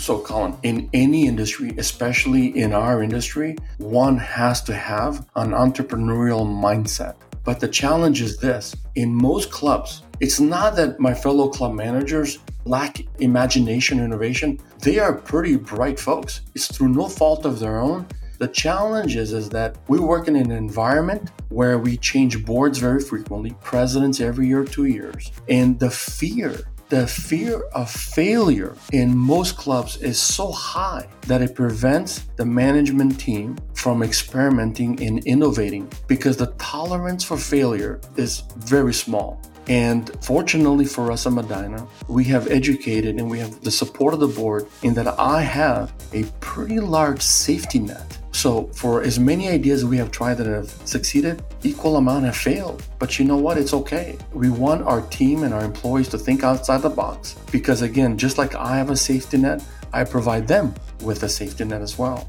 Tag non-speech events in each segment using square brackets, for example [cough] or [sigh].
So, Colin, in any industry, especially in our industry, one has to have an entrepreneurial mindset. But the challenge is this in most clubs, it's not that my fellow club managers lack imagination innovation. They are pretty bright folks. It's through no fault of their own. The challenge is, is that we work in an environment where we change boards very frequently, presidents every year, two years. And the fear the fear of failure in most clubs is so high that it prevents the management team from experimenting and innovating because the tolerance for failure is very small. And fortunately for us at Medinah, we have educated and we have the support of the board in that I have a pretty large safety net so, for as many ideas we have tried that have succeeded, equal amount have failed. But you know what? It's okay. We want our team and our employees to think outside the box because, again, just like I have a safety net, I provide them with a safety net as well.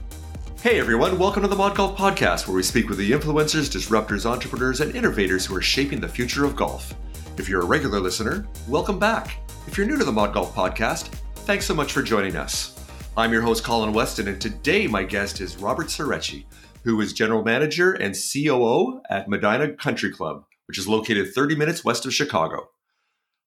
Hey everyone, welcome to the Mod Golf Podcast, where we speak with the influencers, disruptors, entrepreneurs, and innovators who are shaping the future of golf. If you're a regular listener, welcome back. If you're new to the Mod Golf Podcast, thanks so much for joining us. I'm your host, Colin Weston, and today my guest is Robert Sereci, who is General Manager and COO at Medinah Country Club, which is located 30 minutes west of Chicago.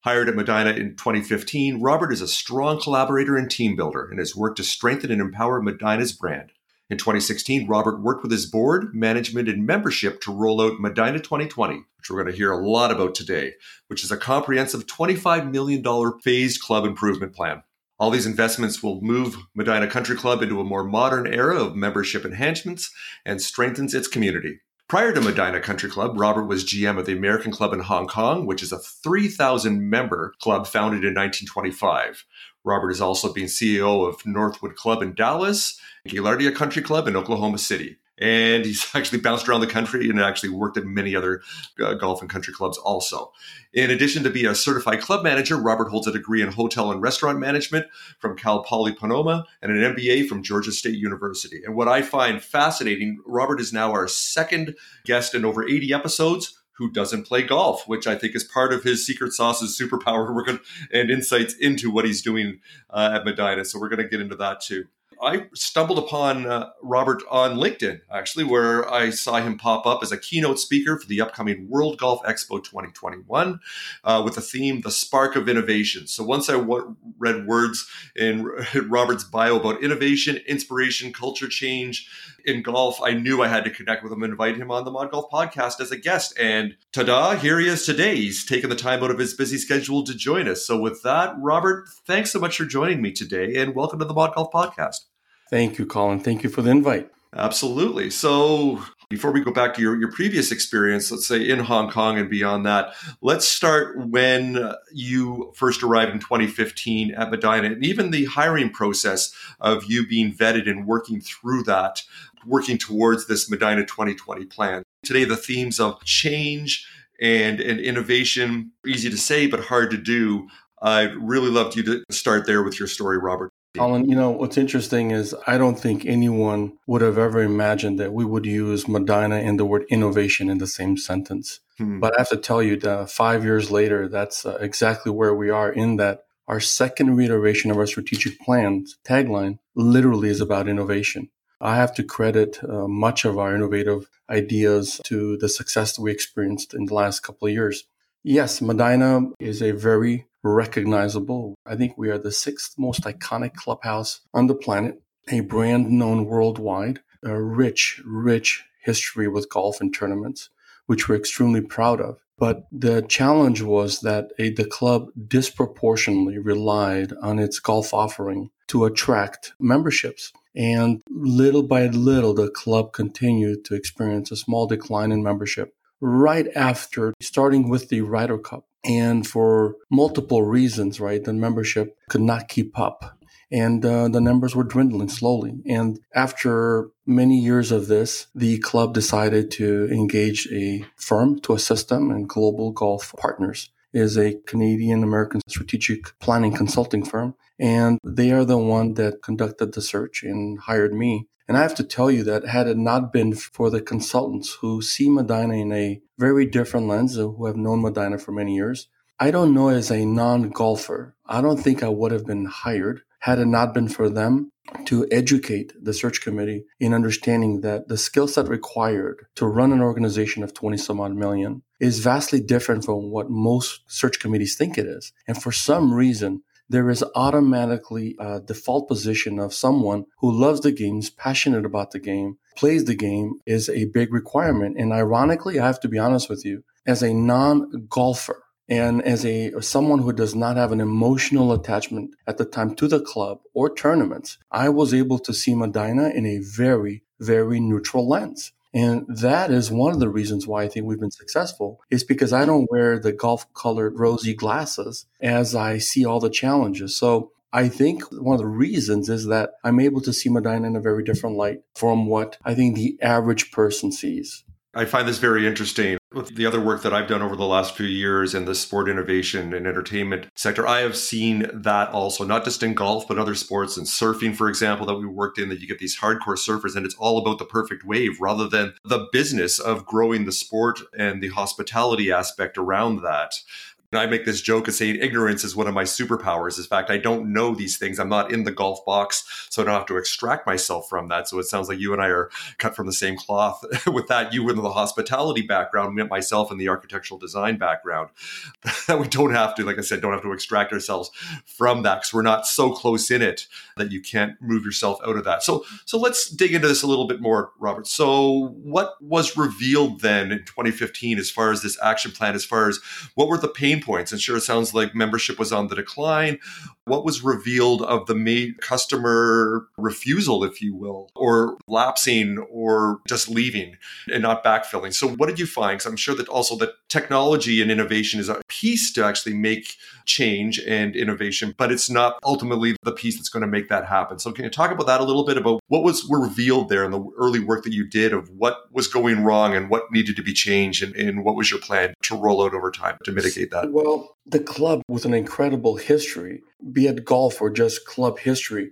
Hired at Medinah in 2015, Robert is a strong collaborator and team builder and has worked to strengthen and empower Medinah's brand. In 2016, Robert worked with his board, management, and membership to roll out Medinah 2020, which we're going to hear a lot about today, which is a comprehensive $25 million phased club improvement plan. All these investments will move Medinah Country Club into a more modern era of membership enhancements and strengthens its community. Prior to Medinah Country Club, Robert was GM of the American Club in Hong Kong, which is a 3,000 member club founded in 1925. Robert has also been CEO of Northwood Club in Dallas, Gaillardia Country Club in Oklahoma City and he's [laughs] actually bounced around the country and actually worked at many other uh, golf and country clubs also. In addition to be a certified club manager, Robert holds a degree in hotel and restaurant management from Cal Poly Pomona and an MBA from Georgia State University. And what I find fascinating, Robert is now our second guest in over 80 episodes who doesn't play golf, which I think is part of his secret sauce's superpower. [laughs] And insights into what he's doing uh, at Medinah. So we're going to get into that too. I stumbled upon uh, Robert on LinkedIn, actually, where I saw him pop up as a keynote speaker for the upcoming World Golf Expo 2021 uh, with the theme The Spark of Innovation. So once I w- read words in [laughs] Robert's bio about innovation, inspiration, culture change in golf, I knew I had to connect with him and invite him on the Mod Golf podcast as a guest. And ta da, here he is today. He's taken the time out of his busy schedule to join us. So with that, Robert, thanks so much for joining me today and welcome to the Mod Golf podcast. Thank you, Colin. Thank you for the invite. Absolutely. So, before we go back to your, your previous experience, let's say in Hong Kong and beyond that, let's start when you first arrived in 2015 at Medinah and even the hiring process of you being vetted and working through that, working towards this Medinah 2020 plan. Today, the themes of change and, and innovation, easy to say, but hard to do. I'd really loved you to start there with your story, Robert. Colin, you know, what's interesting is I don't think anyone would have ever imagined that we would use Medinah and the word innovation in the same sentence. Hmm. But I have to tell you that five years later, that's uh, exactly where we are in that our second reiteration of our strategic plan tagline literally is about innovation. I have to credit uh, much of our innovative ideas to the success that we experienced in the last couple of years. Yes, Medinah is a very recognizable. I think we are the sixth most iconic clubhouse on the planet, a brand known worldwide, a rich, rich history with golf and tournaments, which we're extremely proud of. But the challenge was that a, the club disproportionately relied on its golf offering to attract memberships. And little by little, the club continued to experience a small decline in membership right after starting with the Ryder Cup. And for multiple reasons, right, the membership could not keep up. And uh, the numbers were dwindling slowly. And after many years of this, the club decided to engage a firm to assist them and Global Golf Partners is a Canadian American strategic planning consulting firm. And they are the one that conducted the search and hired me. And I have to tell you that had it not been for the consultants who see Medinah in a very different lens, who have known Medinah for many years, I don't know as a non golfer, I don't think I would have been hired had it not been for them to educate the search committee in understanding that the skill set required to run an organization of 20 some odd million is vastly different from what most search committees think it is. And for some reason, there is automatically a default position of someone who loves the game, is passionate about the game, plays the game is a big requirement. And ironically, I have to be honest with you, as a non golfer, and as a someone who does not have an emotional attachment at the time to the club or tournaments, I was able to see Medinah in a very, very neutral lens. And that is one of the reasons why I think we've been successful is because I don't wear the golf colored rosy glasses as I see all the challenges. So I think one of the reasons is that I'm able to see Medinah in a very different light from what I think the average person sees. I find this very interesting. With the other work that I've done over the last few years in the sport innovation and entertainment sector, I have seen that also, not just in golf, but other sports and surfing, for example, that we worked in, that you get these hardcore surfers and it's all about the perfect wave rather than the business of growing the sport and the hospitality aspect around that. And I make this joke of saying ignorance is one of my superpowers. In fact, I don't know these things. I'm not in the golf box, so I don't have to extract myself from that. So it sounds like you and I are cut from the same cloth [laughs] with that. You in the hospitality background, myself in the architectural design background. [laughs] That we don't have to, like I said, don't have to extract ourselves from that because we're not so close in it that you can't move yourself out of that. So, so let's dig into this a little bit more, Robert. So, what was revealed then in 2015 as far as this action plan? As far as what were the pain points? And sure, it sounds like membership was on the decline. What was revealed of the customer refusal, if you will, or lapsing or just leaving and not backfilling? So, what did you find? Because I'm sure that also that technology and innovation is a piece to actually make change and innovation, but it's not ultimately the piece that's going to make that happen. So, can you talk about that a little bit about what was revealed there in the early work that you did of what was going wrong and what needed to be changed, and, and what was your plan to roll out over time to mitigate that? Well, the club with an incredible history, be it golf or just club history,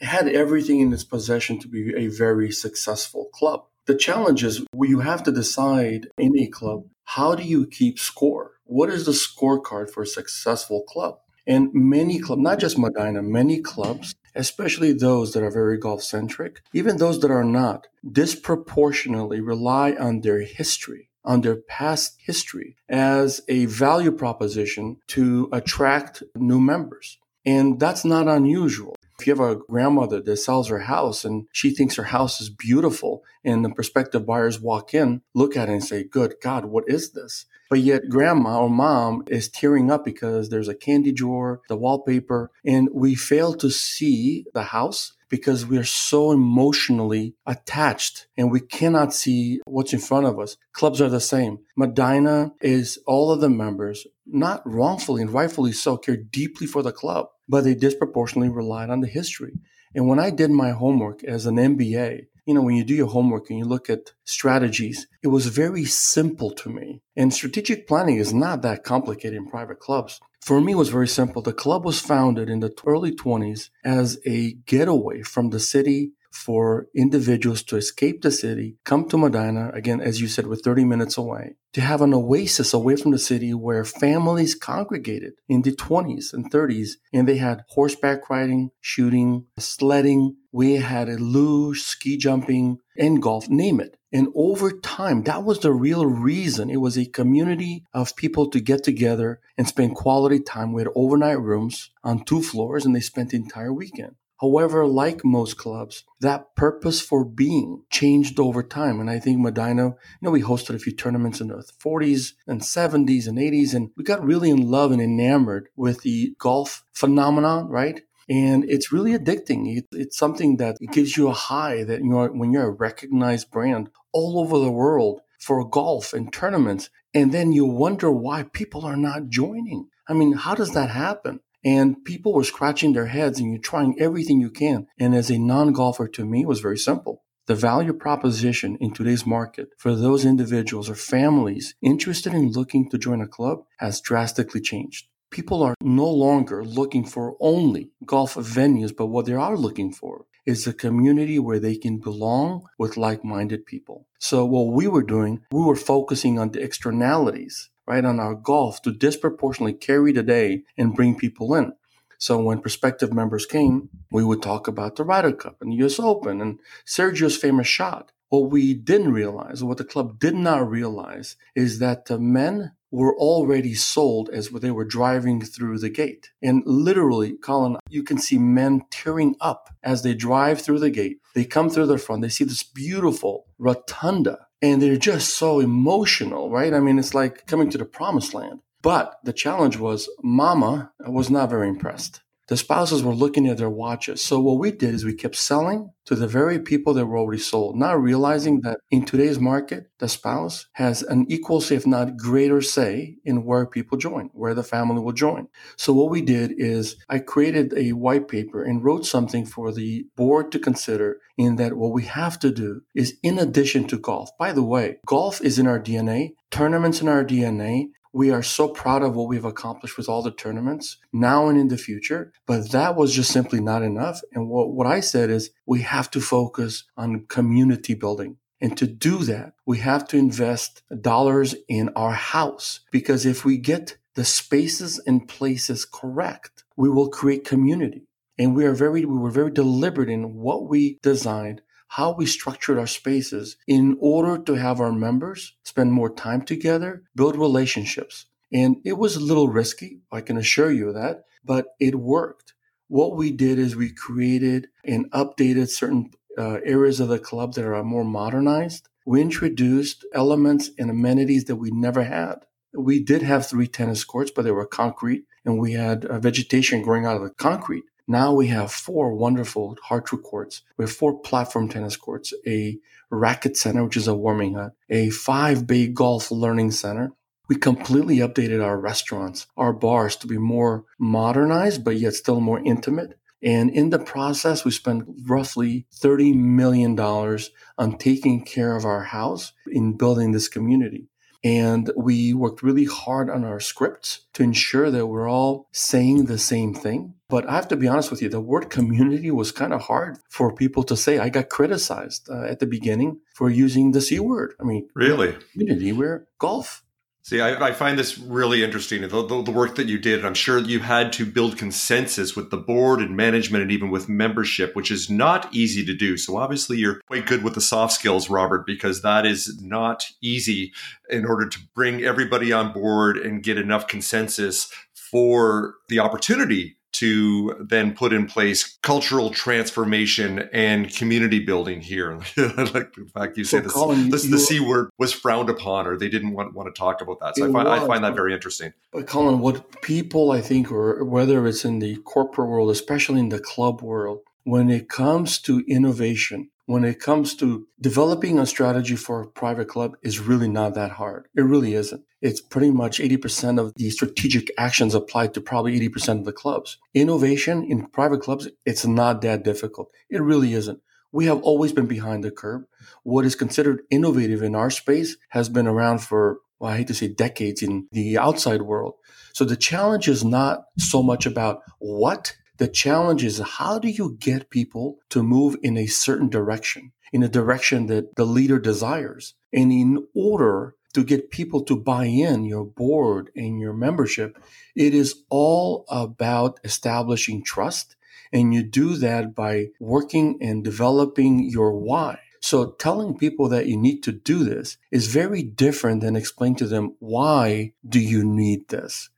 had everything in its possession to be a very successful club. The challenge is you have to decide in a club how do you keep score? What is the scorecard for a successful club? And many clubs, not just Medinah, many clubs, especially those that are very golf centric, even those that are not, disproportionately rely on their history, on their past history as a value proposition to attract new members. And that's not unusual. If you have a grandmother that sells her house and she thinks her house is beautiful, and the prospective buyers walk in, look at it and say, Good God, what is this? But yet, grandma or mom is tearing up because there's a candy drawer, the wallpaper, and we fail to see the house because we are so emotionally attached and we cannot see what's in front of us. Clubs are the same. Medinah is all of the members, not wrongfully and rightfully so, care deeply for the club, but they disproportionately relied on the history. And when I did my homework as an MBA, you know, when you do your homework and you look at strategies, it was very simple to me. And strategic planning is not that complicated in private clubs. For me, it was very simple. The club was founded in the early 20s as a getaway from the city for individuals to escape the city, come to Medinah, again, as you said, we're 30 minutes away, to have an oasis away from the city where families congregated in the 20s and 30s. And they had horseback riding, shooting, sledding. We had a luge, ski jumping, and golf, name it. And over time, that was the real reason. It was a community of people to get together and spend quality time. We had overnight rooms on two floors and they spent the entire weekend. However, like most clubs, that purpose for being changed over time. And I think Medinah, you know, we hosted a few tournaments in the 40s and 70s and 80s, and we got really in love and enamored with the golf phenomenon, right? And it's really addicting. It's something that gives you a high that you know when you're a recognized brand all over the world for golf and tournaments. And then you wonder why people are not joining. I mean, how does that happen? And people were scratching their heads and you're trying everything you can. And as a non golfer, to me, it was very simple. The value proposition in today's market for those individuals or families interested in looking to join a club has drastically changed. People are no longer looking for only golf venues, but what they are looking for is a community where they can belong with like minded people. So, what we were doing, we were focusing on the externalities right on our golf to disproportionately carry the day and bring people in. So when prospective members came, we would talk about the Ryder Cup and the US Open and Sergio's famous shot. What we didn't realize, what the club did not realize, is that the men were already sold as they were driving through the gate. And literally, Colin, you can see men tearing up as they drive through the gate. They come through the front, they see this beautiful rotunda, and they're just so emotional, right? I mean, it's like coming to the promised land. But the challenge was Mama was not very impressed the spouses were looking at their watches. So what we did is we kept selling to the very people that were already sold, not realizing that in today's market, the spouse has an equal, say, if not greater say in where people join, where the family will join. So what we did is I created a white paper and wrote something for the board to consider in that what we have to do is in addition to golf, by the way, golf is in our DNA, tournaments in our DNA, we are so proud of what we've accomplished with all the tournaments now and in the future, but that was just simply not enough. And what, what I said is we have to focus on community building. And to do that, we have to invest dollars in our house because if we get the spaces and places correct, we will create community. And we are very, we were very deliberate in what we designed how we structured our spaces in order to have our members spend more time together, build relationships. And it was a little risky, I can assure you that, but it worked. What we did is we created and updated certain uh, areas of the club that are more modernized. We introduced elements and amenities that we never had. We did have three tennis courts, but they were concrete, and we had uh, vegetation growing out of the concrete. Now we have four wonderful hard-wood courts. We have four platform tennis courts, a racket center, which is a warming hut, a five bay golf learning center. We completely updated our restaurants, our bars to be more modernized, but yet still more intimate. And in the process, we spent roughly $30 million on taking care of our house in building this community. And we worked really hard on our scripts to ensure that we're all saying the same thing. But I have to be honest with you, the word community was kind of hard for people to say. I got criticized uh, at the beginning for using the C word. I mean, really? Community, we're golf. See, I, I, find this really interesting. The, the, the, work that you did, I'm sure you had to build consensus with the board and management and even with membership, which is not easy to do. So obviously you're quite good with the soft skills, Robert, because that is not easy in order to bring everybody on board and get enough consensus for the opportunity to then put in place cultural transformation and community building here. [laughs] I like the fact you say so this, Colin, this, the C word was frowned upon or they didn't want, want to talk about that. So I find, I find that very interesting. But Colin, what people I think, or whether it's in the corporate world, especially in the club world, when it comes to innovation, when it comes to developing a strategy for a private club is really not that hard. It really isn't. It's pretty much 80% of the strategic actions applied to probably 80% of the clubs. Innovation in private clubs, it's not that difficult. It really isn't. We have always been behind the curve. What is considered innovative in our space has been around for, well, I hate to say decades in the outside world. So the challenge is not so much about what the challenge is how do you get people to move in a certain direction, in a direction that the leader desires? And in order to get people to buy in your board and your membership, it is all about establishing trust. And you do that by working and developing your why. So telling people that you need to do this is very different than explaining to them why do you need this?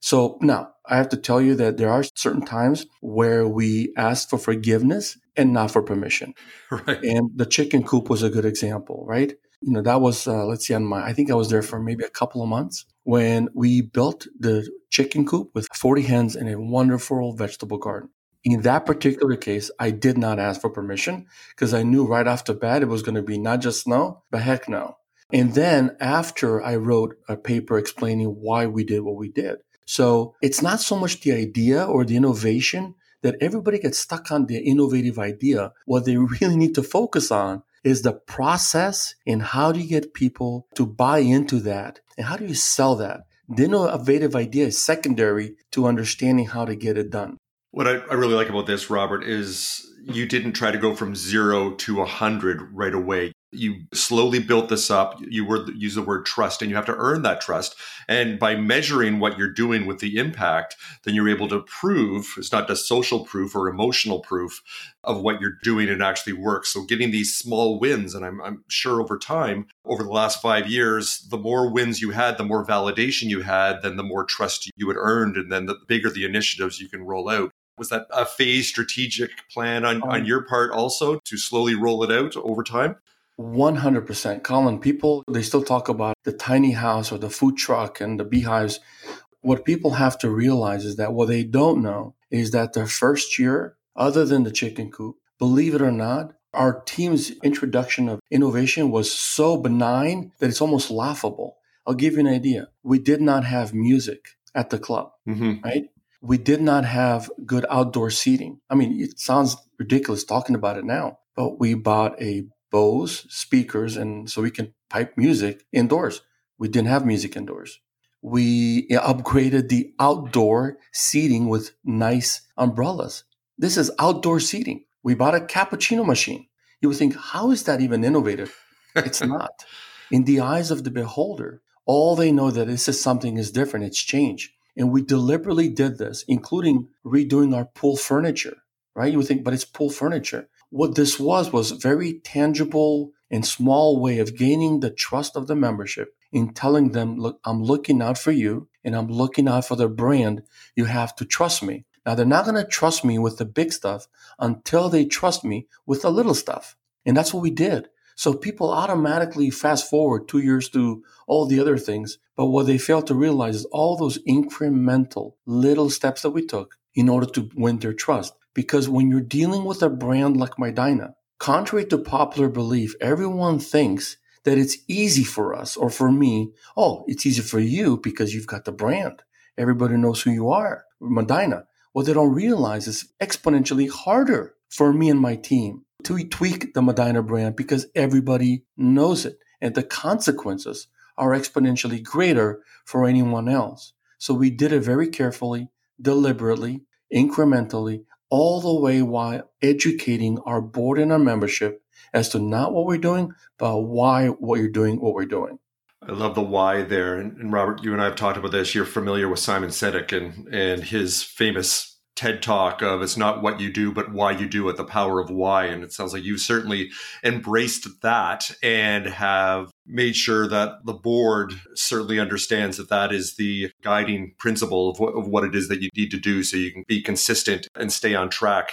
So now I have to tell you that there are certain times where we ask for forgiveness and not for permission. [laughs] Right. And the chicken coop was a good example, right? You know, that was, uh, let's see, on my, I think I was there for maybe a couple of months when we built the chicken coop with 40 hens in a wonderful vegetable garden. In that particular case, I did not ask for permission because I knew right off the bat it was going to be not just no, but heck no. And then after I wrote a paper explaining why we did what we did, so it's not so much the idea or the innovation that everybody gets stuck on the innovative idea. What they [laughs] really need to focus on is the process and how do you get people to buy into that and how do you sell that? The innovative idea is secondary to understanding how to get it done. What I, I really like about this, Robert, is you didn't try to go from zero to a hundred right away you slowly built this up. You were use the word trust and you have to earn that trust. And by measuring what you're doing with the impact then you're able to prove it's not just social proof or emotional proof of what you're doing and actually works so getting these small wins and I'm, I'm sure over time over the last five years the more wins you had the more validation you had then the more trust you had earned and then the bigger the initiatives you can roll out. Was that a phase strategic plan on, on um, your part also to slowly roll it out over time 100%. Colin, people, they still talk about the tiny house or the food truck and the beehives. What people have to realize is that what they don't know is that their first year, other than the chicken coop, believe it or not, our team's introduction of innovation was so benign that it's almost laughable. I'll give you an idea. We did not have music at the club, mm-hmm. right? We did not have good outdoor seating. I mean, it sounds ridiculous talking about it now, but we bought a Bose speakers, and so we can pipe music indoors. We didn't have music indoors. We upgraded the outdoor seating with nice umbrellas. This is outdoor seating. We bought a cappuccino machine. You would think, how is that even innovative? It's [laughs] not. In the eyes of the beholder, all they know that this is something is different. It's change. And we deliberately did this, including redoing our pool furniture, right? You would think, but it's pool furniture what this was was very tangible and small way of gaining the trust of the membership in telling them, look, I'm looking out for you and I'm looking out for the brand. You have to trust me. Now they're not going to trust me with the big stuff until they trust me with the little stuff. And that's what we did. So people automatically fast forward two years to all the other things. But what they fail to realize is all those incremental little steps that we took in order to win their trust. Because when you're dealing with a brand like Medinah, contrary to popular belief, everyone thinks that it's easy for us or for me. Oh, it's easy for you because you've got the brand. Everybody knows who you are, Medinah. What they don't realize is exponentially harder for me and my team to tweak the Medinah brand because everybody knows it. And the consequences are exponentially greater for anyone else. So we did it very carefully, deliberately, incrementally, all the way while educating our board and our membership as to not what we're doing, but why what you're doing, what we're doing. I love the why there. And, and Robert, you and I have talked about this. You're familiar with Simon Sinek and, and his famous TED talk of it's not what you do, but why you do it, the power of why. And it sounds like you've certainly embraced that and have made sure that the board certainly understands that that is the guiding principle of what, of what it is that you need to do so you can be consistent and stay on track.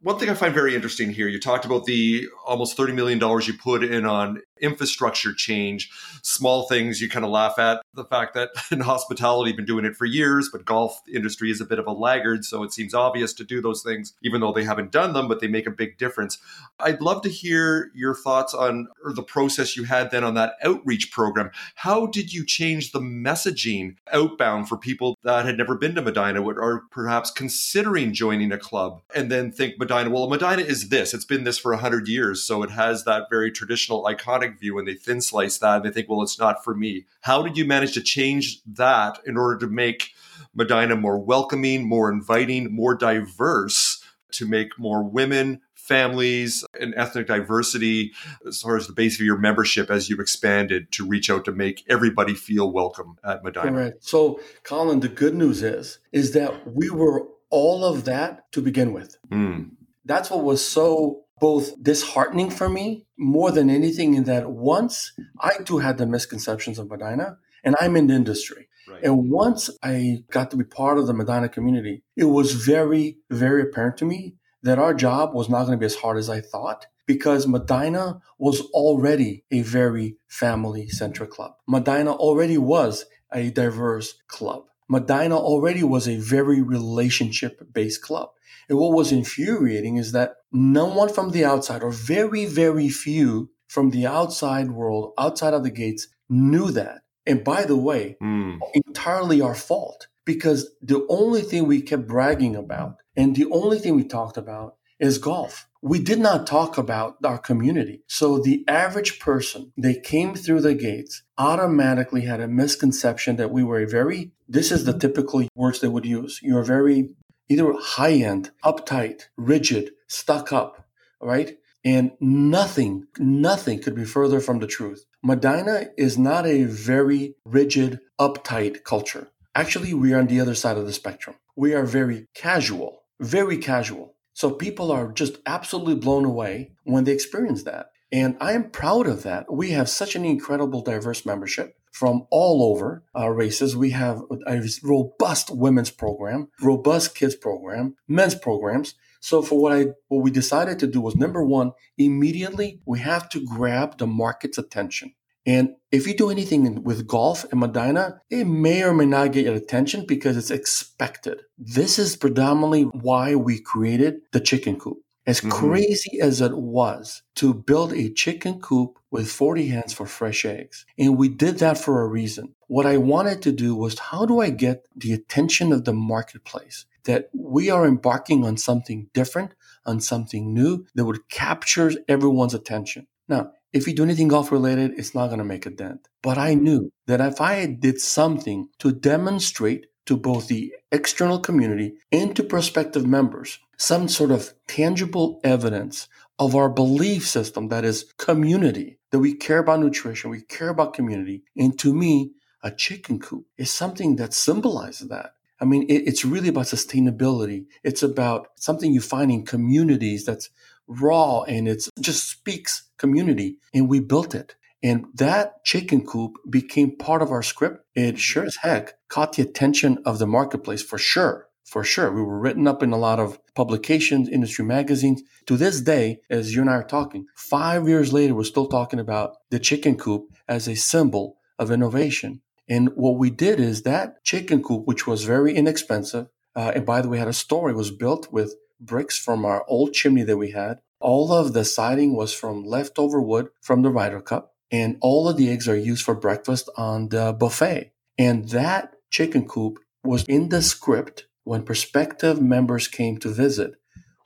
One thing I find very interesting here, you talked about the almost $30 million you put in on infrastructure change, small things you kind of laugh at the fact that [laughs] in hospitality been doing it for years, but golf industry is a bit of a laggard, so it seems obvious to do those things, even though they haven't done them, but they make a big difference. I'd love to hear your thoughts on the process you had then on that outreach program. How did you change the messaging outbound for people that had never been to Medinah or perhaps considering joining a club and then think Medinah, well, Medinah is this. It's been this for 100 years, so it has that very traditional iconic view and they thin slice that and they think, well, it's not for me. How did you manage to change that in order to make Medinah more welcoming, more inviting, more diverse, to make more women, families, and ethnic diversity as far as the base of your membership as you've expanded to reach out to make everybody feel welcome at Medinah. Correct. So, Colin, the good news is is that we were all of that to begin with. Mm. That's what was so both disheartening for me more than anything in that once I too had the misconceptions of Medinah and I'm in the industry. Right. And once I got to be part of the Medinah community, it was very, very apparent to me that our job was not going to be as hard as I thought because Medinah was already a very family centric club. Medinah already was a diverse club. Medinah already was a very relationship based club. And what was infuriating is that no one from the outside, or very, very few from the outside world, outside of the gates, knew that. And by the way, mm. entirely our fault because the only thing we kept bragging about and the only thing we talked about is golf. We did not talk about our community. So the average person, they came through the gates, automatically had a misconception that we were a very, this is the typical words they would use. You're very either high end, uptight, rigid, stuck up, right? And nothing, nothing could be further from the truth. Medinah is not a very rigid, uptight culture. Actually, we are on the other side of the spectrum. We are very casual, very casual. So people are just absolutely blown away when they experience that. And I am proud of that. We have such an incredible diverse membership from all over our races. We have a robust women's program, robust kids program, men's programs. So for what I what we decided to do was number one, immediately we have to grab the market's attention. And if you do anything with golf in Medinah, it may or may not get your attention because it's expected. This is predominantly why we created the chicken coop. As mm-hmm. crazy as it was to build a chicken coop with 40 hens for fresh eggs. And we did that for a reason. What I wanted to do was how do I get the attention of the marketplace that we are embarking on something different, on something new that would capture everyone's attention. Now, if you do anything golf related, it's not going to make a dent. But I knew that if I did something to demonstrate to both the external community and to prospective members some sort of tangible evidence of our belief system that is community, that we care about nutrition, we care about community. And to me, a chicken coop is something that symbolizes that. I mean, it, it's really about sustainability. It's about something you find in communities that's raw and it just speaks community. And we built it. And that chicken coop became part of our script. It sure as heck caught the attention of the marketplace for sure. For sure. We were written up in a lot of publications, industry magazines. To this day, as you and I are talking, five years later, we're still talking about the chicken coop as a symbol of innovation. And what we did is that chicken coop, which was very inexpensive, uh, and by the way, had a story, was built with bricks from our old chimney that we had. All of the siding was from leftover wood from the Ryder Cup and all of the eggs are used for breakfast on the buffet. And that chicken coop was in the script when prospective members came to visit.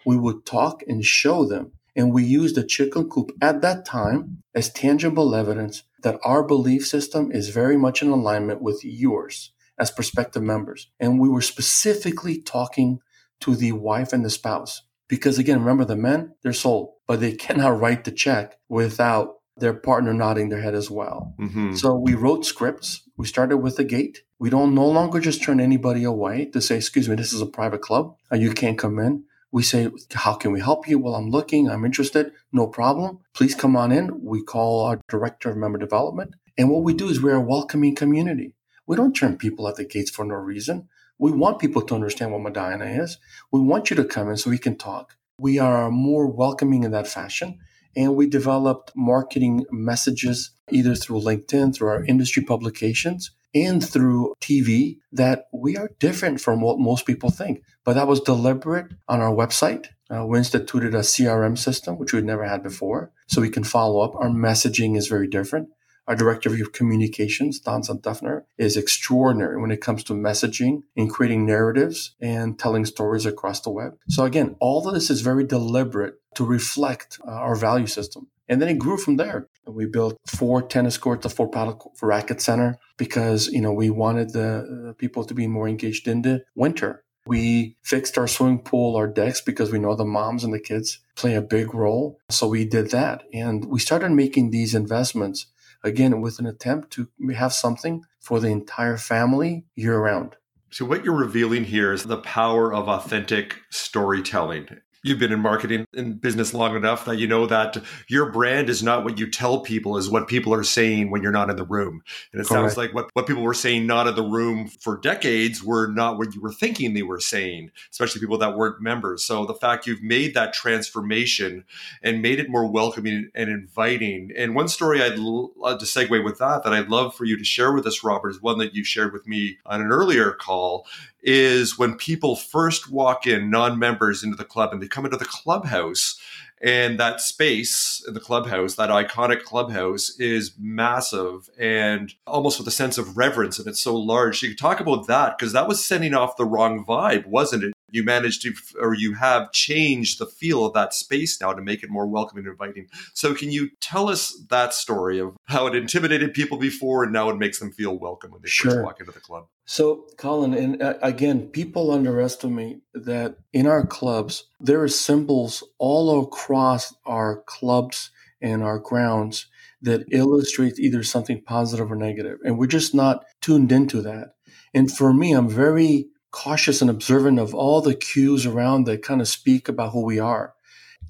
We would talk and show them, and we used the chicken coop at that time as tangible evidence that our belief system is very much in alignment with yours as prospective members. And we were specifically talking to the wife and the spouse. Because again, remember the men, they're sold, but they [laughs] cannot write the check without their partner nodding their head as well. Mm-hmm. So we wrote scripts. We started with the gate. We don't no longer just turn anybody away to say, excuse me, this is a private club. Uh, you can't come in. We say, how can we help you? Well, I'm looking. I'm interested. No problem. Please come on in. We call our director of member development. And what we do is we're a welcoming community. We don't turn people at the gates for no reason. We want people to understand what Medinah is. We want you to come in so we can talk. We are more welcoming in that fashion. And we developed marketing messages either through LinkedIn, through our industry publications, and through TV that we are different from what most people think. But that was deliberate on our website. Uh, we instituted a CRM system, which we'd never had before, so we can follow up. Our messaging is very different. Our director of communications, Don Santefner, is extraordinary when it comes to messaging and creating narratives and telling stories across the web. So again, all of this is very deliberate to reflect uh, our value system. And then it grew from there. We built four tennis courts, a four paddle for racket center because, you know, we wanted the people to be more engaged in the winter. We fixed our swimming pool, our decks, because we know the moms and the kids play a big role. So we did that. And we started making these investments again with an attempt to have something for the entire family year round. So, what you're revealing here is the power of authentic storytelling you've been in marketing and business long enough that you know that your brand is not what you tell people is what people are saying when you're not in the room. And it Correct. sounds like what, what people were saying not in the room for decades were not what you were thinking they were saying especially people that weren't members. So the fact you've made that transformation and made it more welcoming and inviting. And one story i'd love to segue with that that i'd love for you to share with us robert is one that you shared with me on an earlier call is when people first walk in, non members into the club, and they come into the clubhouse. And that space in the clubhouse, that iconic clubhouse, is massive and almost with a sense of reverence, and it's so large. So you could talk about that because that was sending off the wrong vibe, wasn't it? You managed to, or you have changed the feel of that space now to make it more welcoming and inviting. So, can you tell us that story of how it intimidated people before and now it makes them feel welcome when they sure. first walk into the club? So, Colin, and uh, again, people underestimate that in our clubs, there are symbols all across our clubs and our grounds that illustrate either something positive or negative, and we're just not tuned into that. And for me, I'm very cautious and observant of all the cues around that kind of speak about who we are.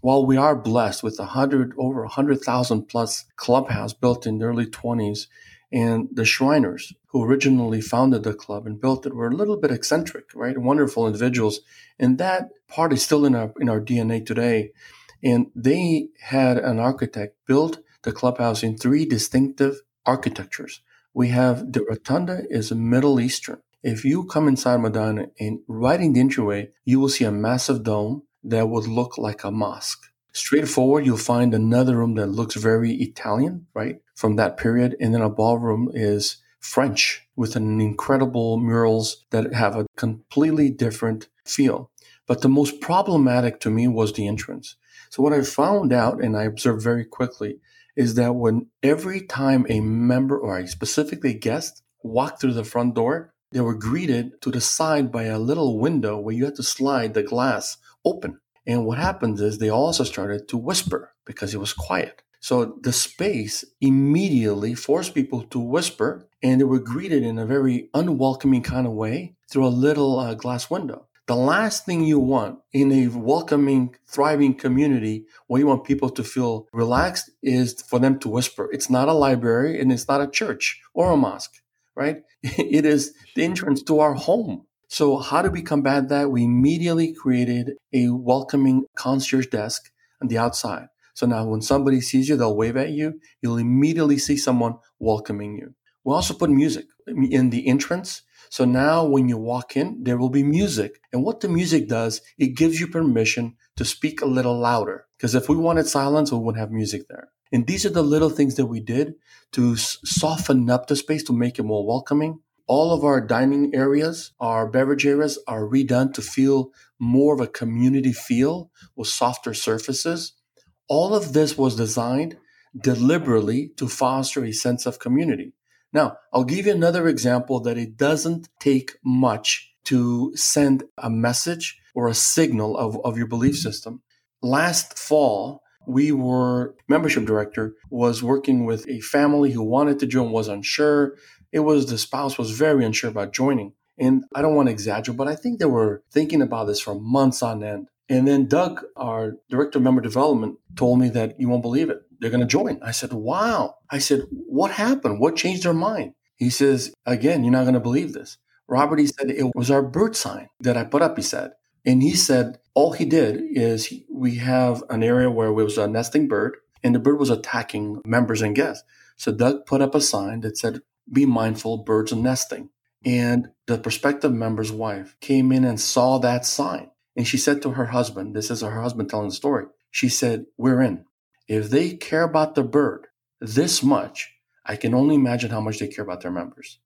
While we are blessed with a hundred over a hundred thousand plus clubhouse built in the early 20s, and the Shriners who originally founded the club and built it were a little bit eccentric, right? Wonderful individuals, and that part is still in our in our DNA today. And they had an architect build the clubhouse in three distinctive architectures. We have the rotunda is Middle Eastern. If you come inside Medinah and right in the entryway, you will see a massive dome that would look like a mosque. Straight forward, you'll find another room that looks very Italian, right, from that period. And then a ballroom is French with an incredible murals that have a completely different feel. But the most problematic to me was the entrance. So what I found out and I observed very quickly is that when every time a member or a specifically guest walked through the front door, they were greeted to the side by a little window where you had to slide the glass open. And what happens is they also started to whisper because it was quiet. So the space immediately forced people to whisper, and they were greeted in a very unwelcoming kind of way through a little uh, glass window. The last thing you want in a welcoming, thriving community where you want people to feel relaxed is for them to whisper. It's not a library and it's not a church or a mosque, right? [laughs] It is the entrance to our home. So how do we combat that? We immediately created a welcoming concierge desk on the outside. So now when somebody sees you, they'll wave at you. You'll immediately see someone welcoming you. We also put music in the entrance so now when you walk in, there will be music. And what the music does, it gives you permission to speak a little louder. Because if we wanted silence, we wouldn't have music there. And these are the little things that we did to soften up the space to make it more welcoming. All of our dining areas, our beverage areas are redone to feel more of a community feel with softer surfaces. All of this was designed deliberately to foster a sense of community. Now, I'll give you another example that it doesn't take much to send a message or a signal of, of your belief system. Last fall, we were membership director was working with a family who wanted to join was unsure it was the spouse was very unsure about joining and i don't want to exaggerate but i think they were thinking about this for months on end and then doug our director of member development told me that you won't believe it they're going to join. I said, wow. I said, what happened? What changed their mind? He says, again, you're not going to believe this. Robert, he said, it was our bird sign that I put up, he said. And he said, all he did is we have an area where it was a nesting bird and the bird was attacking members and guests. So Doug put up a sign that said, be mindful, birds are nesting. And the prospective member's wife came in and saw that sign. And she said to her husband, this is her husband telling the story. She said, we're in. If they care about the bird this much, I can only imagine how much they care about their members.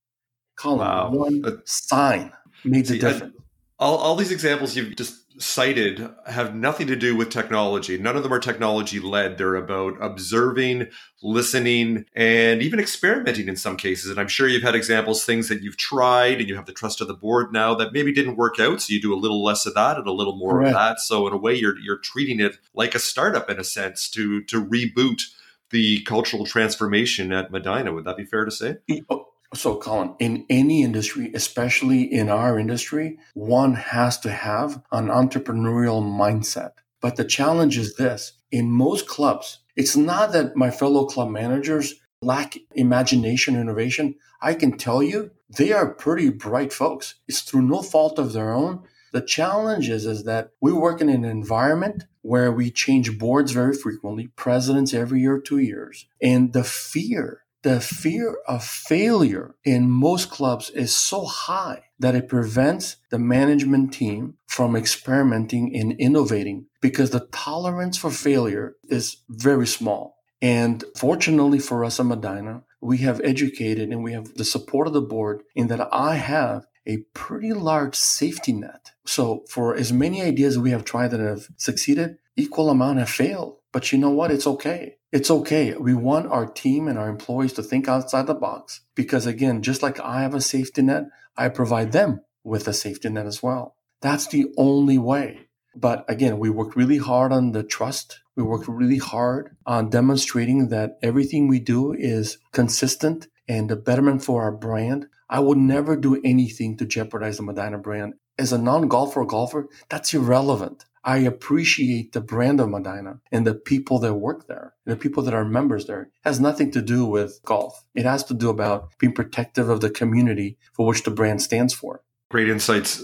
Colin, wow. one sign made the difference. All, all these examples you've just cited have nothing to do with technology. None of them are technology led. They're about observing, listening, and even experimenting in some cases. And I'm sure you've had examples, things that you've tried and you have the trust of the board now that maybe didn't work out. So you do a little less of that and a little more of that. So in a way, you're you're treating it like a startup in a sense to to reboot the cultural transformation at Medinah. Would that be fair to say? Oh, So, Colin, in any industry, especially in our industry, one has to have an entrepreneurial mindset. But the challenge is this in most clubs, it's not that my fellow club managers lack imagination innovation. I can tell you they are pretty bright folks. It's through no fault of their own. The challenge is, is that we work in an environment where we change boards very frequently, presidents every year, two years. And the fear the fear of failure in most clubs is so high that it prevents the management team from experimenting and innovating because the tolerance for failure is very small. And fortunately for us at Medinah, we have educated and we have the support of the board in that I have a pretty large safety net. So for as many ideas we have tried that have succeeded, equal amount have failed. But you know what? It's okay. It's okay. We want our team and our employees to think outside the box because again, just like I have a safety net, I provide them with a safety net as well. That's the only way. But again, we worked really hard on the trust. We worked really hard on demonstrating that everything we do is consistent and a betterment for our brand. I would never do anything to jeopardize the Medinah brand. As a non-golfer or golfer, that's irrelevant. I appreciate the brand of Medinah and the people that work there, the people that are members there. It has nothing to do with golf. It has to do about being protective of the community for which the brand stands for. Great insights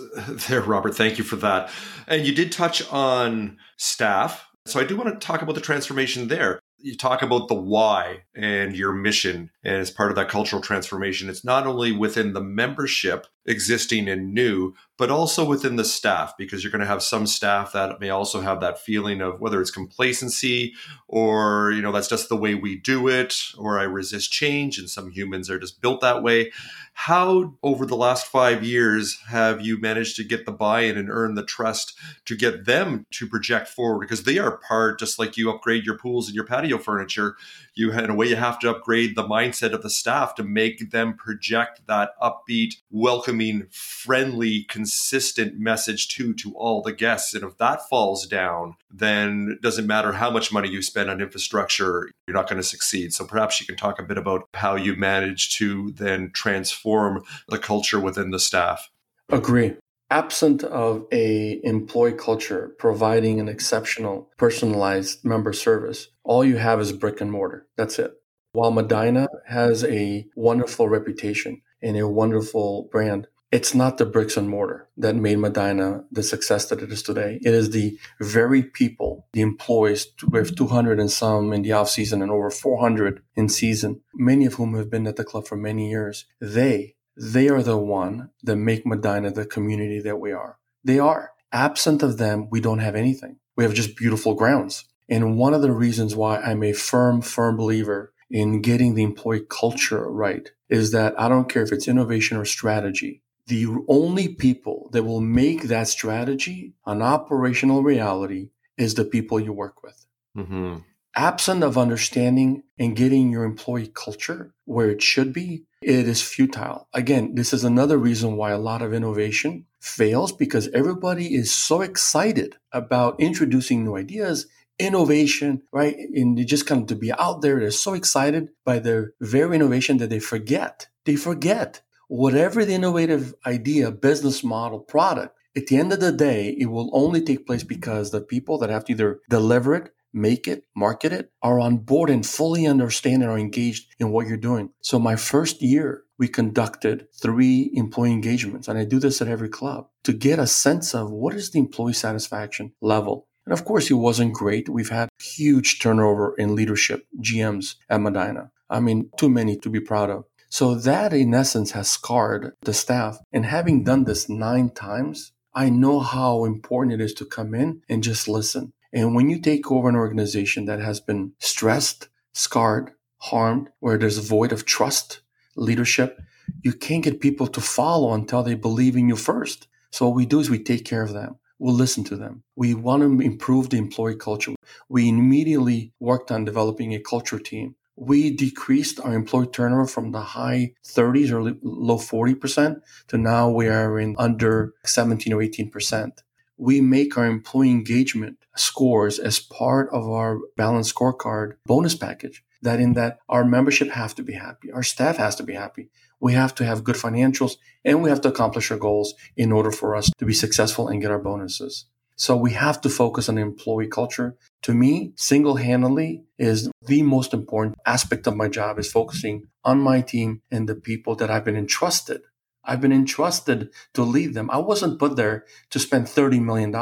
there, Robert. Thank you for that. And you did touch on staff. So I do want to talk about the transformation there you talk about the why and your mission and as part of that cultural transformation it's not only within the membership existing and new but also within the staff because you're going to have some staff that may also have that feeling of whether it's complacency or you know that's just the way we do it or i resist change and some humans are just built that way. How over the last 5 years have you managed to get the buy-in and earn the trust to get them to project forward? Because they are part just like you upgrade your pools and your patio furniture you in a way you have to upgrade the mindset of the staff to make them project that upbeat welcoming friendly consistent message to to all the guests. And if that falls down then doesn't matter how much money you spend on infrastructure you're not going to succeed. So perhaps you can talk a bit about how you manage to then transform the culture within the staff. Agree absent of a employee culture providing an exceptional personalized member service all you have is brick and mortar. That's it. While Medinah has a wonderful reputation and a wonderful brand it's not the bricks and mortar that made Medinah the success that it is today. It is the very people the employees with 200 and some in the off season and over 400 in season many of whom have been at the club for many years. They they are the one that make Medinah the community that we are. They are. Absent of them, we don't have anything. We have just beautiful grounds. And one of the reasons why I'm a firm, firm believer in getting the employee culture right is that I don't care if it's innovation or strategy. The only people that will make that strategy an operational reality is the people you work with. Mm-hmm. Absent of understanding and getting your employee culture where it should be, it is futile. Again, this is another reason why a lot of innovation fails because everybody is so excited about introducing new ideas, innovation, right? And they just kind of to be out there. They're so excited by their very innovation that they forget. They forget whatever the innovative idea, business model, product. At the end of the day, it will only take place because the people that have to either deliver it, make it, market it, are on board and fully understand and are engaged in what you're doing. So my first year, we conducted three employee engagements, and I do this at every club to get a sense of what is the employee satisfaction level. And of course, it wasn't great. We've had huge turnover in leadership, GMs at Medinah. I mean, too many to be proud of. So that in essence has scarred the staff. And having done this nine times, I know how important it is to come in and just listen. And when you take over an organization that has been stressed, scarred, harmed, where there's a void of trust, leadership, you can't get people to follow until they believe in you first. So what we do is we take care of them. We'll listen to them. We want to improve the employee culture. We immediately worked on developing a culture team. We decreased our employee turnover from the high 30s or low 40% to now we are in under 17 or 18% we make our employee engagement scores as part of our balanced scorecard bonus package. That in that our membership have to be happy, our staff has to be happy. We have to have good financials and we have to accomplish our goals in order for us to be successful and get our bonuses. So we have to focus on employee culture. To me, single handedly is the most important aspect of my job is focusing on my team and the people that I've been entrusted I've been entrusted to lead them. I wasn't put there to spend $30 million.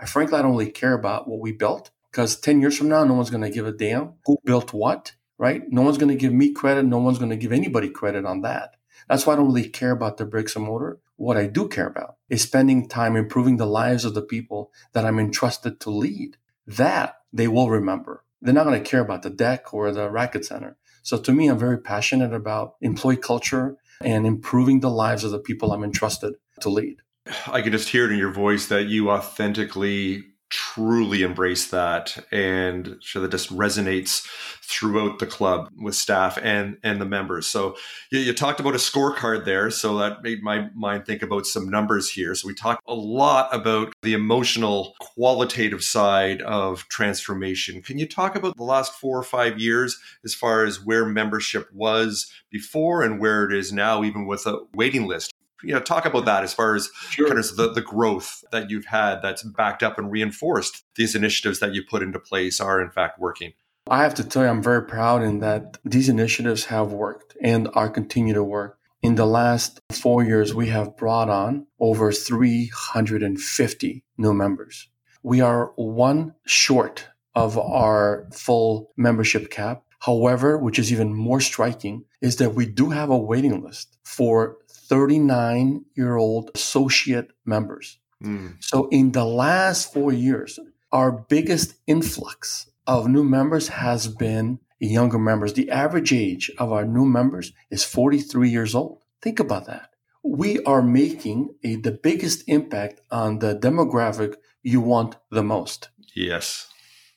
I frankly, I don't really care about what we built because 10 years from now, no one's going to give a damn who built what, right? No one's going to give me credit. No one's going to give anybody credit on that. That's why I don't really care about the bricks and mortar. What I do care about is spending time improving the lives of the people that I'm entrusted to lead. That they will remember. They're not going to care about the deck or the racket center. So to me, I'm very passionate about employee culture and improving the lives of the people I'm entrusted to lead. I can just hear it in your voice that you authentically truly embrace that and sure that just resonates throughout the club with staff and and the members. So you, you, talked about a scorecard there so that made my mind think about some numbers here. So we talked a lot about the emotional qualitative side of transformation. Can you talk about the last four or five years as far as where membership was before and where it is now even with a waiting list you know talk about that as far as sure. kind of the, the growth that you've had that's backed up and reinforced these initiatives that you put into place are in fact working. I have to tell you i'm very proud in that these initiatives have worked and are continue to work. In the last four years we have brought on over 350 new members. We are one short of our full membership cap. However, which is even more striking, is that we do have a waiting list for 39 year old associate members. Mm. So in the last four years, our biggest influx of new members has been younger members. The average age of our new members is 43 years old. Think about that. We are making a, the biggest impact on the demographic you want the most. Yes.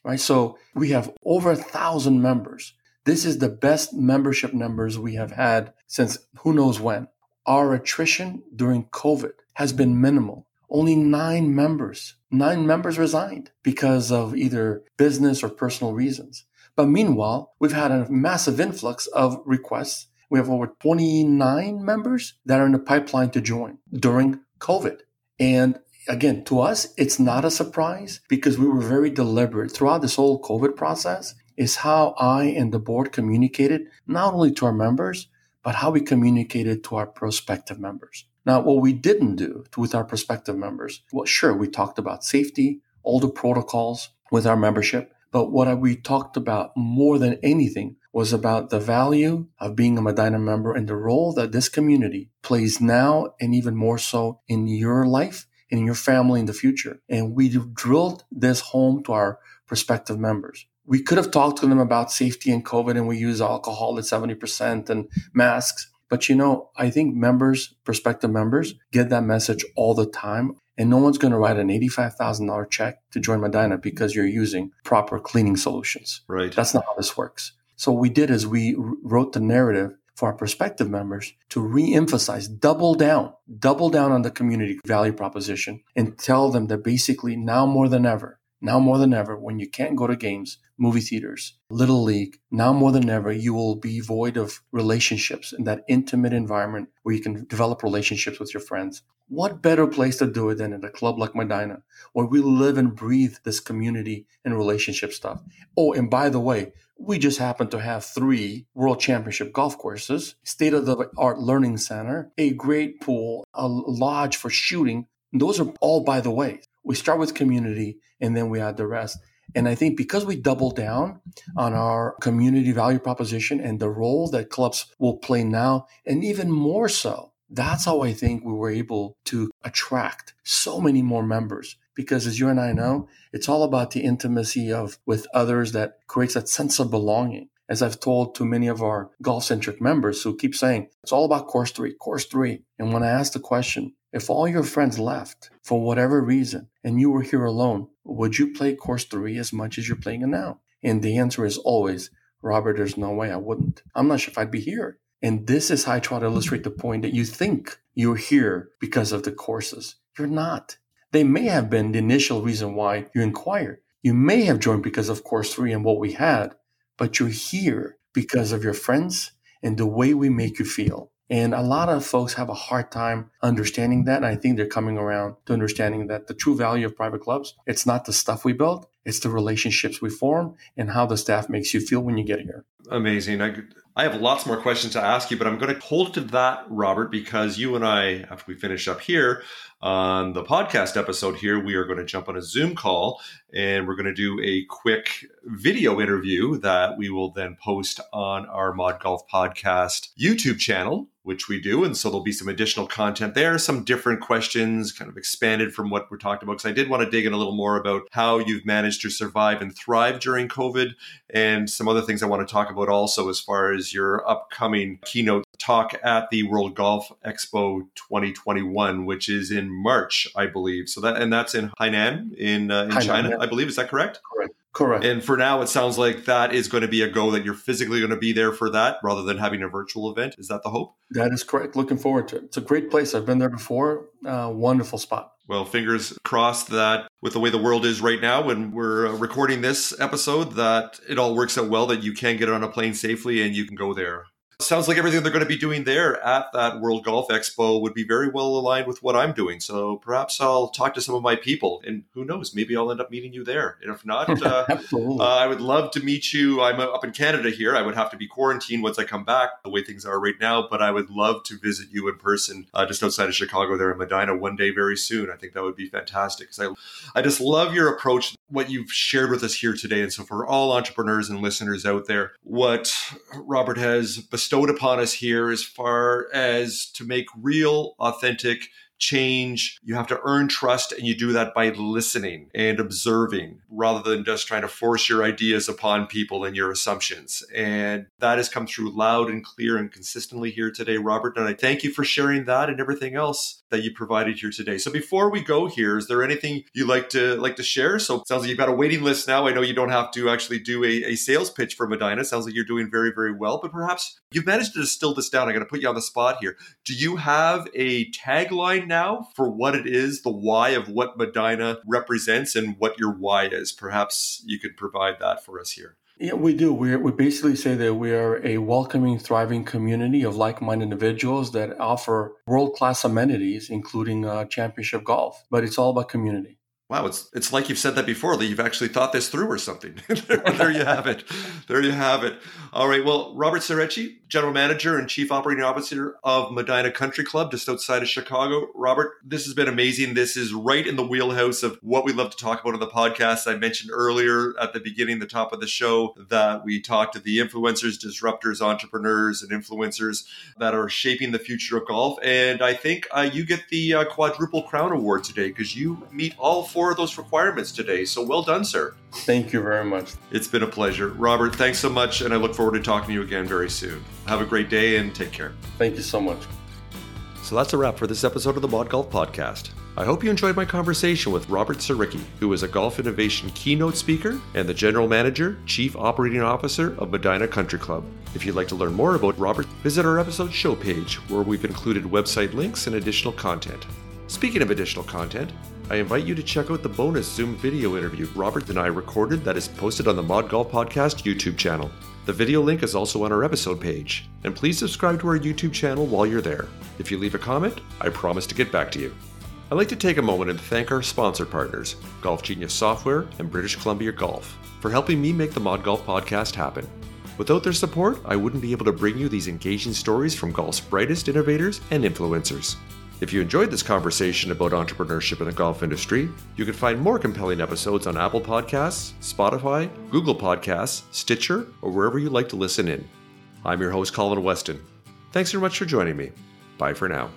Right. So we have over a thousand members. This is the best membership numbers we have had since who knows when. Our attrition during COVID has been minimal. Only nine members, nine members resigned because of either business or personal reasons. But meanwhile, we've had a massive influx of requests. We have over 29 members that are in the pipeline to join during COVID. And again, to us, it's not a surprise because we were very deliberate throughout this whole COVID process is how I and the board communicated not only to our members, but how we communicated to our prospective members. Now, what we didn't do with our prospective members, well, sure, we talked about safety, all the protocols with our membership, but what we talked about more than anything was about the value of being a Medinah member and the role that this community plays now and even more so in your life and in your family in the future. And we drilled this home to our prospective members we could have talked to them about safety and COVID and we use alcohol at 70% and masks. But you know, I think members, prospective members, get that message all the time. And no one's going to write an $85,000 check to join Medinah because you're using proper cleaning solutions. Right. That's not how this works. So what we did is we wrote the narrative for our prospective members to re-emphasize, double down, double down on the community value proposition and tell them that basically now more than ever, now more than ever, when you can't go to games, movie theaters, little league, now more than ever, you will be void of relationships in that intimate environment where you can develop relationships with your friends. What better place to do it than at a club like Medinah, where we live and breathe this community and relationship stuff? Oh, and by the way, we just happen to have three world championship golf courses, state of the art learning center, a great pool, a lodge for shooting. Those are all by the way we start with community and then we add the rest. And I think because we double down on our community value proposition and the role that clubs will play now, and even more so, that's how I think we were able to attract so many more members. Because as you and I know, it's all about the intimacy of with others that creates that sense of belonging. As I've told to many of our golf centric members who keep saying, it's all about course three, course three. And when I ask the question, if all your friends left for whatever reason and you were here alone, would you play course three as much as you're playing it now? And the answer is always, Robert, there's no way I wouldn't. I'm not sure if I'd be here. And this is how I try to illustrate the point that you think you're here because of the courses. You're not. They may have been the initial reason why you inquired. You may have joined because of course three and what we had, but you're here because of your friends and the way we make you feel. And a lot of folks have a hard time understanding that. And I think they're coming around to understanding that the true value of private clubs, it's not the stuff we build, it's the relationships we form and how the staff makes you feel when you get here. Amazing. I, I have lots more questions to ask you, but I'm going to hold to that, Robert, because you and I, after we finish up here on the podcast episode here, we are going to jump on a Zoom call and we're going to do a quick video interview that we will then post on our Mod Golf Podcast YouTube channel which we do. And so there'll be some additional content there, some different questions, kind of expanded from what we're talking about. Because I did want to dig in a little more about how you've managed to survive and thrive during COVID and some other things I want to talk about also as far as your upcoming keynote talk at the World Golf Expo 2021, which is in March, I believe. So that and that's in Hainan in uh, in Hainan, China, yeah. I believe. Is that correct? Correct. Correct. And for now, it sounds like that is going to be a go that you're physically going to be there for that rather than having a virtual event. Is that the hope? That is correct. Looking forward to it. It's a great place. I've been there before. Uh, wonderful spot. Well, fingers crossed that with the way the world is right now, when we're uh, recording this episode, that it all works out well, that you can get on a plane safely and you can go there. Sounds like everything they're going to be doing there at that World Golf Expo would be very well aligned with what I'm doing. So perhaps I'll talk to some of my people, and who knows, maybe I'll end up meeting you there. And if not, [laughs] uh, uh, I would love to meet you. I'm up in Canada here. I would have to be quarantined once I come back, the way things are right now. But I would love to visit you in person, uh, just outside of Chicago, there in Medinah, one day very soon. I think that would be fantastic. Because I, I just love your approach, what you've shared with us here today. And so for all entrepreneurs and listeners out there, what Robert has bestowed upon us here as far as to make real, authentic change. You have to earn trust, and you do that by listening and observing rather than just trying to force your ideas upon people and your assumptions. And that has come through loud and clear and consistently here today, Robert. And I thank you for sharing that and everything else that you provided here today. So before we go here, is there anything you like to like to share? So sounds like you've got a waiting list now. I know you don't have to actually do a, a sales pitch for Medinah. Sounds like you're doing very, very well, but perhaps you've managed to distill this down. I got to put you on the spot here. Do you have a tagline now for what it is, the why of what Medinah represents and what your why is. Perhaps you could provide that for us here. Yeah, we do. we we basically say that we are a welcoming, thriving community of like minded individuals that offer world class amenities, including uh, championship golf. But it's all about community. Wow, it's it's like you've said that before that you've actually thought this through or something. [laughs] there, you have it. There you have it. All right. Well, Robert Sereci, General Manager and Chief Operating Officer of Medinah Country Club, just outside of Chicago. Robert, this has been amazing. This is right in the wheelhouse of what we love to talk about on the podcast. I mentioned earlier at the beginning, the top of the show, that we talked to the influencers, disruptors, entrepreneurs, and influencers that are shaping the future of golf. And I think uh, you get the uh, quadruple crown award today because you meet all of those requirements today. So well done, sir. Thank you very much. It's been a pleasure. Robert, thanks so much. And I look forward to talking to you again very soon. Have a great day and take care. Thank you so much. So that's a wrap for this episode of the Mod Golf Podcast. I hope you enjoyed my conversation with Robert Sereci, who is a golf innovation keynote speaker and the general manager, chief operating officer of Medinah Country Club. If you'd like to learn more about Robert, visit our episode show page where we've included website links and additional content. Speaking of additional content, I invite you to check out the bonus Zoom video interview Robert and I recorded that is posted on the Mod Golf Podcast YouTube channel. The video link is also on our episode page, and please subscribe to our YouTube channel while you're there. If you leave a comment, I promise to get back to you. I'd like to take a moment and thank our sponsor partners, Golf Genius Software and British Columbia Golf, for helping me make the Mod Golf podcast happen. Without their support, I wouldn't be able to bring you these engaging stories from golf's brightest innovators and influencers. If you enjoyed this conversation about entrepreneurship in the golf industry, you can find more compelling episodes on Apple Podcasts, Spotify, Google Podcasts, Stitcher, or wherever you like to listen in. I'm your host, Colin Weston. Thanks very much for joining me. Bye for now.